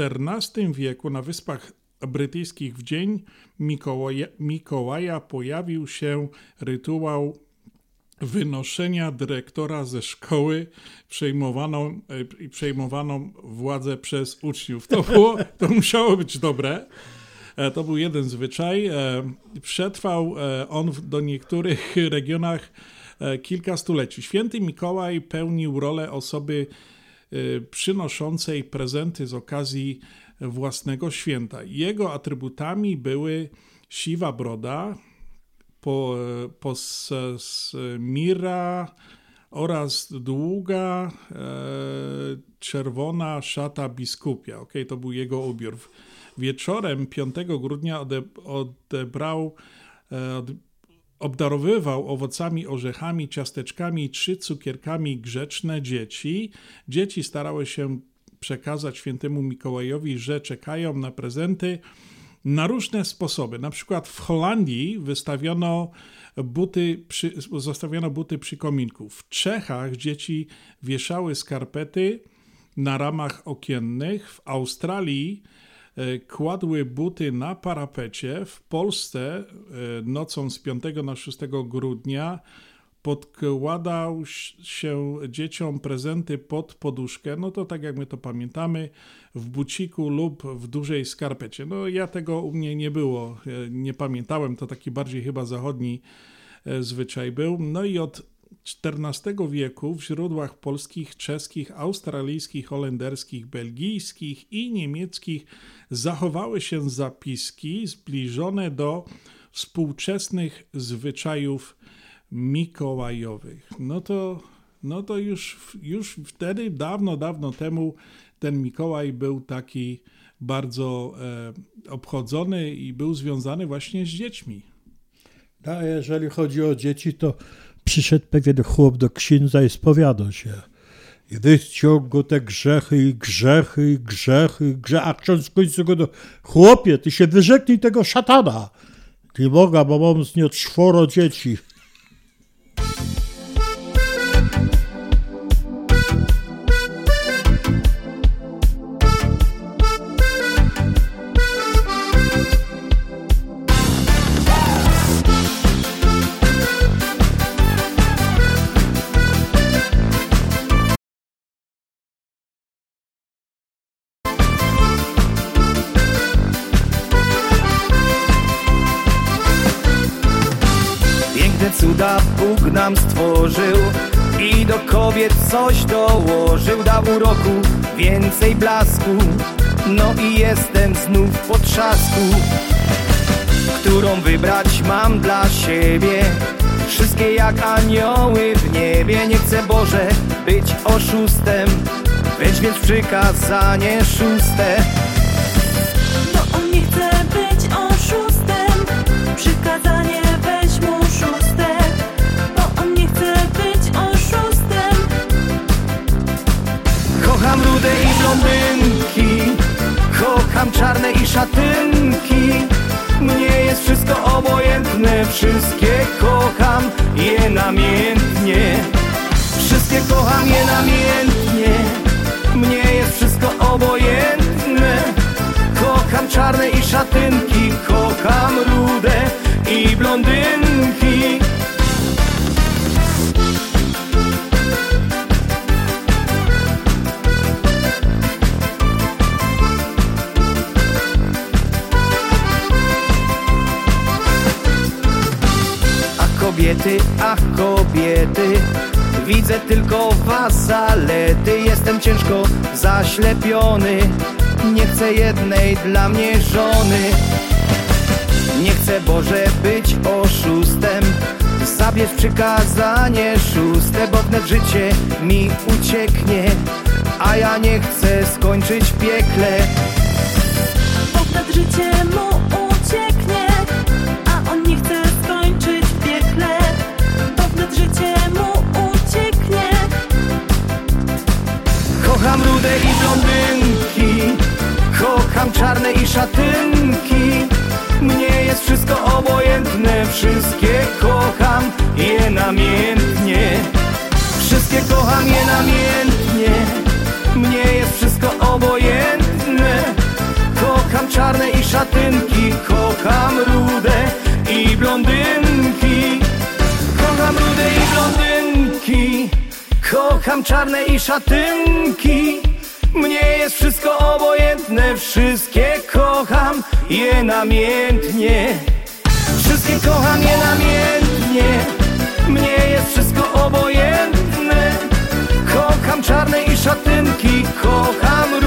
Speaker 1: XIV wieku na Wyspach Brytyjskich w dzień Mikołaja, Mikołaja pojawił się rytuał wynoszenia dyrektora ze szkoły przejmowaną, e, przejmowaną władzę przez uczniów. To, było, to musiało być dobre. E, To był jeden zwyczaj. E, Przetrwał on do niektórych regionach kilka stuleci. Święty Mikołaj pełnił rolę osoby przynoszącej prezenty z okazji własnego święta. Jego atrybutami były siwa broda, po, po s, s, mira oraz długa e, czerwona szata biskupia. Okay, to był jego ubiór. Wieczorem 5 grudnia ode, odebrał, e, obdarowywał owocami, orzechami, ciasteczkami, trzy cukierkami grzeczne dzieci. Dzieci starały się przekazać świętemu Mikołajowi, że czekają na prezenty na różne sposoby. Na przykład w Holandii wystawiono buty przy, zostawiono buty przy kominku. W Czechach dzieci wieszały skarpety na ramach okiennych. W Australii e, kładły buty na parapecie. W Polsce e, nocą z 5 na 6 grudnia podkładał się dzieciom prezenty pod poduszkę, no to tak jak my to pamiętamy, w buciku lub w dużej skarpecie. No ja tego u mnie nie było, e, nie pamiętałem, to taki bardziej chyba zachodni e, zwyczaj był. No i od XIV wieku w źródłach polskich, czeskich, australijskich, holenderskich, belgijskich i niemieckich zachowały się zapiski zbliżone do współczesnych zwyczajów mikołajowych. No to, no to już, już wtedy, dawno, dawno temu, ten Mikołaj był taki bardzo e, obchodzony i był związany właśnie z dziećmi.
Speaker 2: No, a jeżeli chodzi o dzieci, to przyszedł pewien chłop do księdza i spowiadał się. I wyciągł te grzechy i grzechy i grzechy i grzechy, a ksiądz w końcu go do... Chłopie, ty się wyrzeknij tego szatana. Ty Boga, bo mam z nią czworo dzieci.
Speaker 4: Blasku. No i jestem znów po trzasku Którą wybrać mam dla siebie. Wszystkie jak anioły w niebie Nie chcę Boże być oszustem. Weź więc przykazanie szóste rude i blondynki Kocham czarne i szatynki. Mnie jest wszystko obojętne Wszystkie kocham je namiętnie Wszystkie kocham je namiętnie Mnie jest wszystko obojętne. Kocham czarne i szatynki Kocham rude kobiety, ach kobiety. Widzę tylko was zalety Jestem ciężko zaślepiony. Nie chcę jednej dla mnie żony. Nie chcę Boże być oszustem. Zabierz przykazanie szóste Bo wnet życie mi ucieknie A ja nie chcę skończyć piekle.
Speaker 14: Bo wtedy życie mu
Speaker 4: Rude i blondynki. Kocham czarne i szatynki. Mnie jest wszystko obojętne. Wszystkie kocham je namiętnie Wszystkie kocham je namiętnie Mnie jest wszystko obojętne. Kocham czarne i szatynki. Kocham rude i blondynki. Kocham rude i blondynki. Kocham czarne i szatynki Mnie jest wszystko obojętne Wszystkie kocham je namiętnie. Wszystkie kocham je namiętnie. Mnie jest wszystko obojętne. Kocham czarne i szatynki Kocham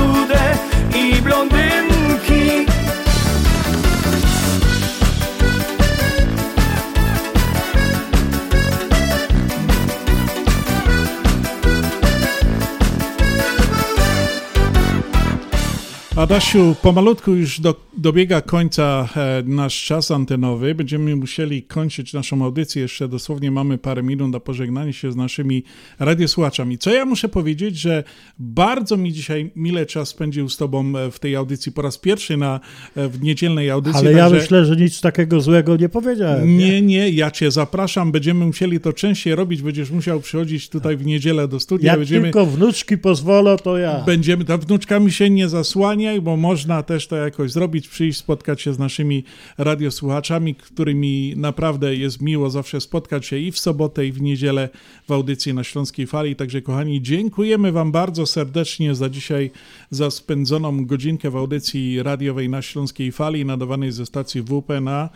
Speaker 1: Adasiu, pomalutku już do, dobiega końca e, nasz czas antenowy. Będziemy musieli kończyć naszą audycję. Jeszcze dosłownie mamy parę minut na pożegnanie się z naszymi radiosłuchaczami. Co ja muszę powiedzieć, że bardzo mi dzisiaj mile czas spędził z tobą e, w tej audycji po raz pierwszy na, e, w niedzielnej audycji.
Speaker 2: Ale ja myślę, że nic takiego złego nie powiedziałem.
Speaker 1: Nie, nie, ja cię zapraszam. Będziemy musieli to częściej robić. Będziesz musiał przychodzić tutaj w niedzielę do studia.
Speaker 2: Jak
Speaker 1: Będziemy...
Speaker 2: tylko wnuczki pozwolą, to ja.
Speaker 1: Będziemy, ta wnuczkami się nie zasłaniaj, bo można też to jakoś zrobić, przyjść, spotkać się z naszymi radiosłuchaczami, którymi naprawdę jest miło zawsze spotkać się i w sobotę, i w niedzielę w audycji na Śląskiej Fali. Także kochani, dziękujemy Wam bardzo serdecznie za dzisiaj, za spędzoną godzinkę w audycji radiowej na Śląskiej Fali, nadawanej ze stacji WP na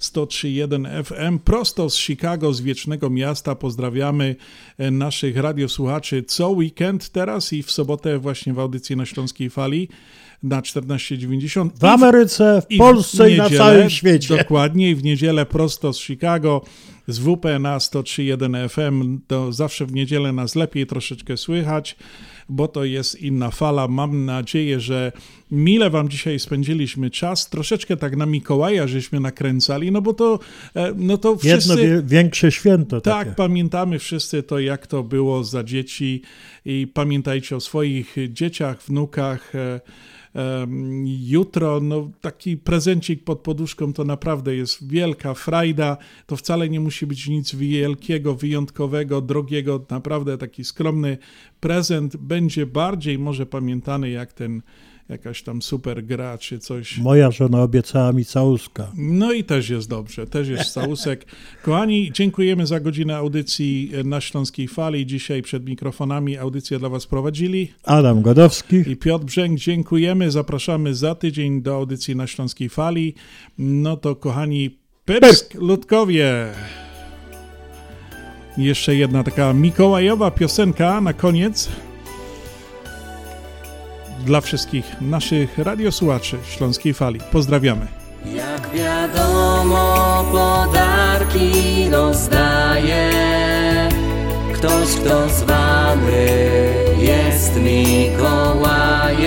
Speaker 1: 103.1 FM, prosto z Chicago, z Wiecznego Miasta. Pozdrawiamy e, naszych radiosłuchaczy co weekend teraz i w sobotę właśnie w audycji na Śląskiej Fali na 14.90.
Speaker 2: W Ameryce, w Polsce i na całym świecie.
Speaker 1: Dokładnie i w niedzielę prosto z Chicago z WP na 103.1 FM. To zawsze w niedzielę nas lepiej troszeczkę słychać. bo to jest inna fala. Mam nadzieję, że mile Wam dzisiaj spędziliśmy czas. Troszeczkę tak na Mikołaja żeśmy nakręcali, no bo to, e, no to wszyscy...
Speaker 2: Jedno wie, większe święto
Speaker 1: Tak,
Speaker 2: takie.
Speaker 1: pamiętamy wszyscy to, jak to było za dzieci i pamiętajcie o swoich dzieciach, wnukach. Jutro, no taki prezencik pod poduszką to naprawdę jest wielka frajda. To wcale nie musi być nic wielkiego, wyjątkowego, drogiego. Naprawdę taki skromny prezent będzie bardziej może pamiętany jak ten jakaś tam super gra czy coś.
Speaker 2: Moja żona obiecała mi całuska.
Speaker 1: No i też jest dobrze, też jest całusek. Kochani, dziękujemy za godzinę audycji na Śląskiej Fali. Dzisiaj przed mikrofonami audycję dla Was prowadzili
Speaker 2: Adam Godowski.
Speaker 1: i Piotr Brzęk. Dziękujemy, zapraszamy za tydzień do audycji na Śląskiej Fali. No to kochani, Pyrsk, Ludkowie. Jeszcze jedna taka mikołajowa piosenka na koniec dla wszystkich naszych radiosłuchaczy Śląskiej Fali. Pozdrawiamy.
Speaker 7: Jak wiadomo, podarki rozdaje ktoś, kto zwany jest Mikołajem.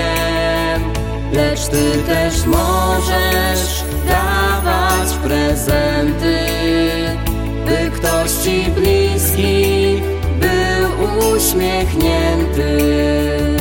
Speaker 7: Lecz ty też możesz dawać prezenty, by ktoś ci bliski był uśmiechnięty.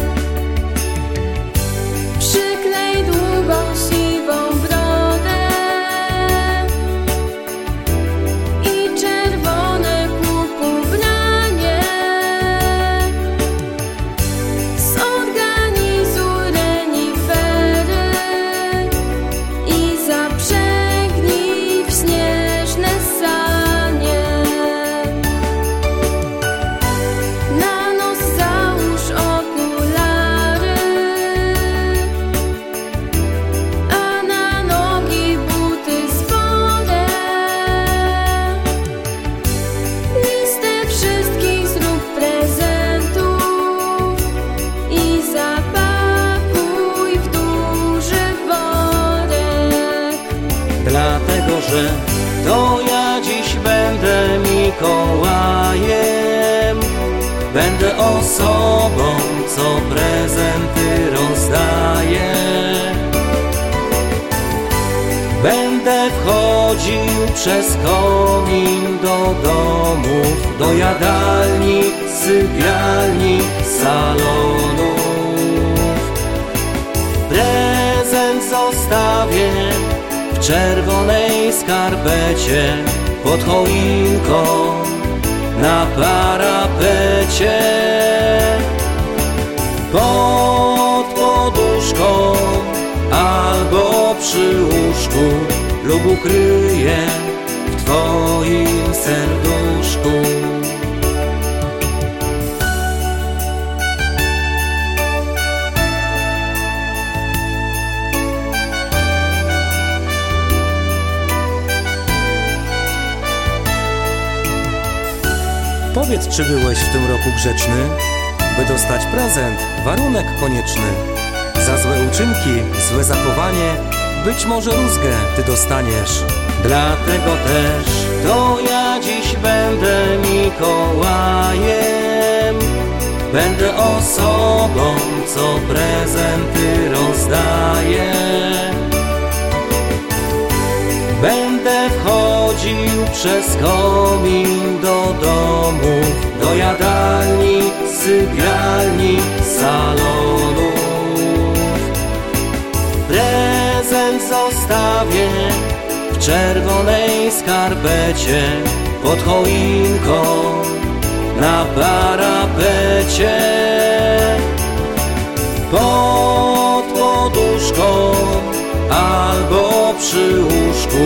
Speaker 3: Osobą, co prezenty rozdaje. Będę wchodził przez komin do domów Do jadalni, sypialni, salonów Prezent zostawię w czerwonej skarpecie Pod choinką na parapecie. Pod poduszką albo przy łóżku Lub ukryję w twoim serduszku
Speaker 17: Powiedz, czy byłeś w tym roku grzeczny? By dostać prezent, warunek konieczny. Za złe uczynki, złe zachowanie, być może rózgę ty dostaniesz.
Speaker 3: Dlatego też to ja dziś będę Mikołajem Będę osobą, co prezenty rozdaje Będę wchodził przez komin do domów Do jadalni, sypialni, salonów Prezent zostawię w czerwonej skarpecie Pod choinką na parapecie. Pod poduszką albo przy łóżku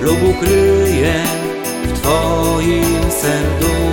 Speaker 3: Lub ukryję w twoim serduszku